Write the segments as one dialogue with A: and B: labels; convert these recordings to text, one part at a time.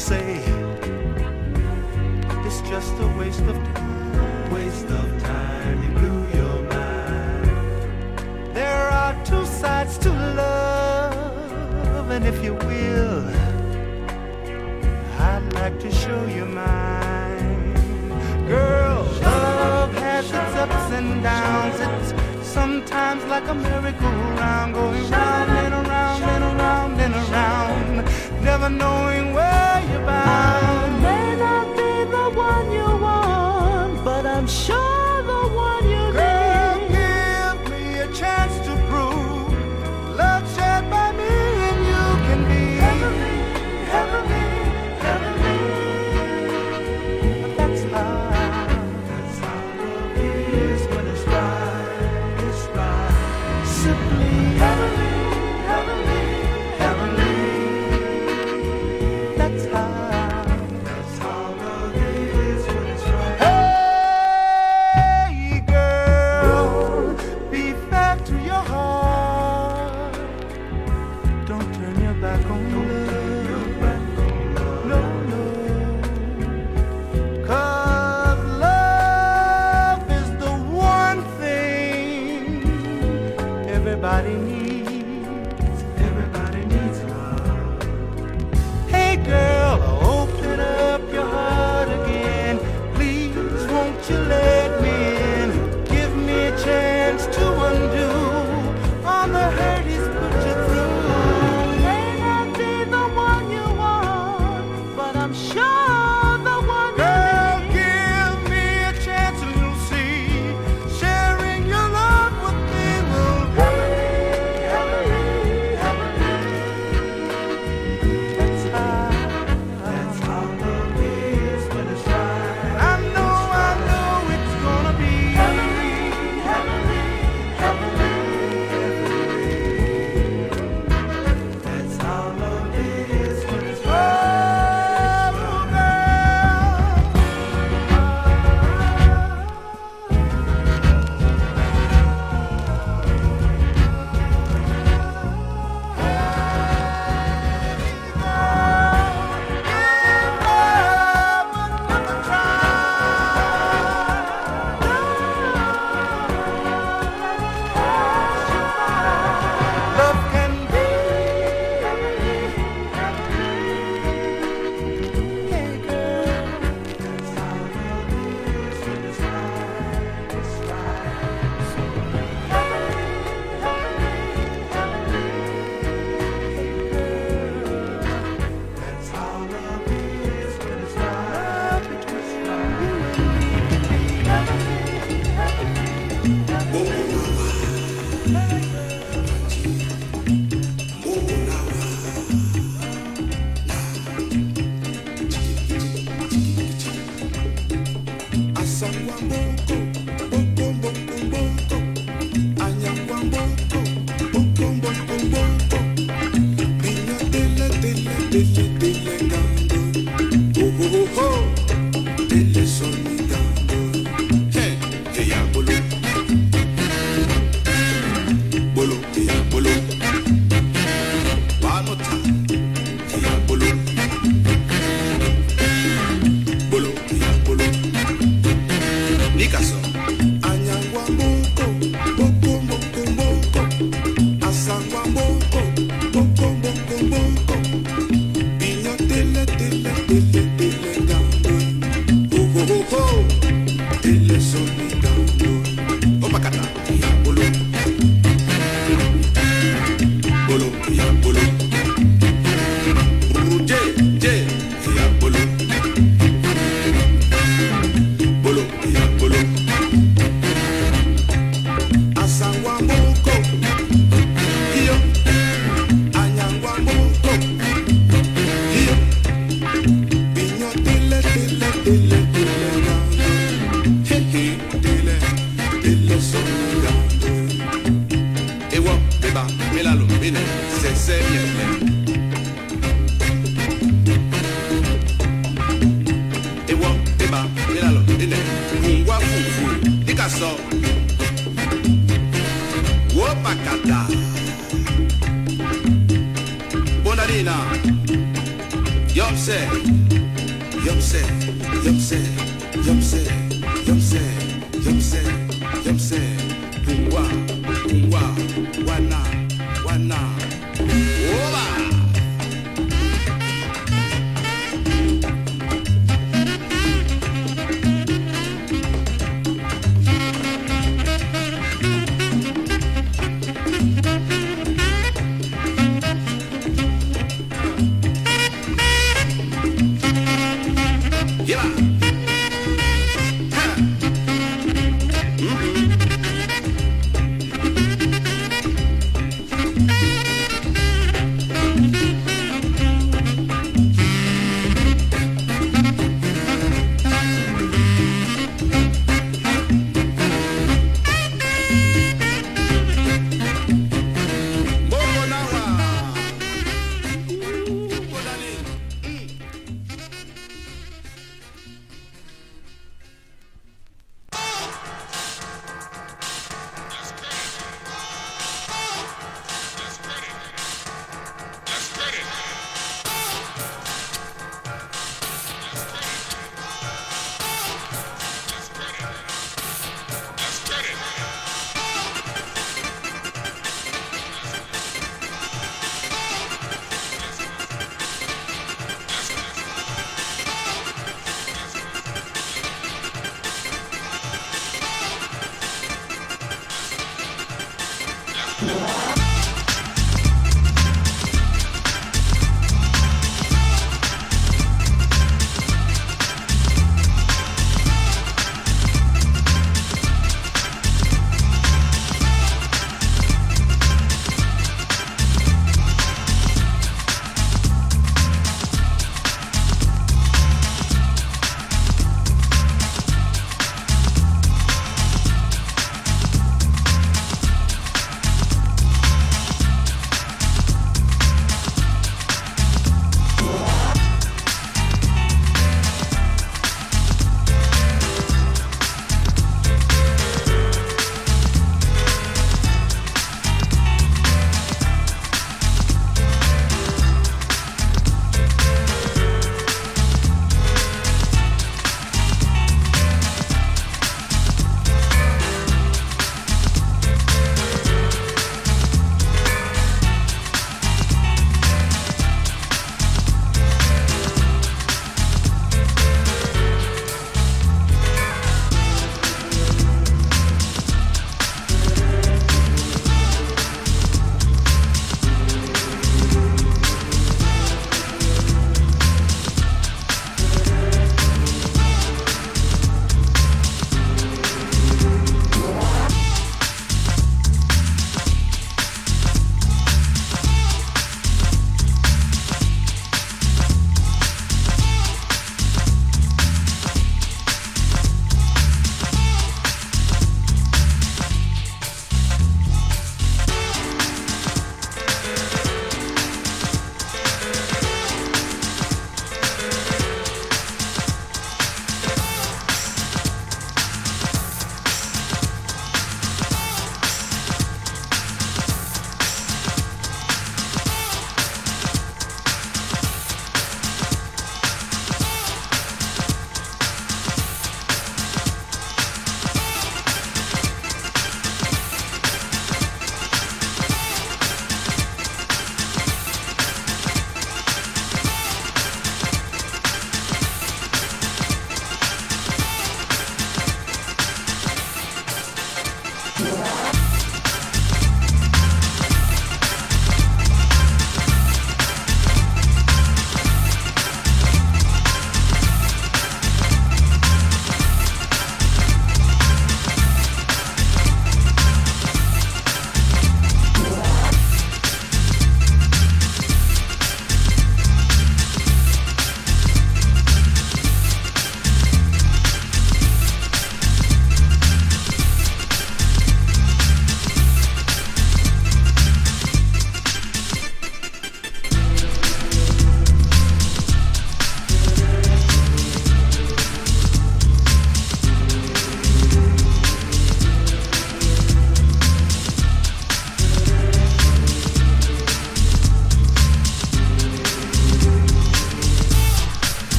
A: say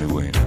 B: anyway.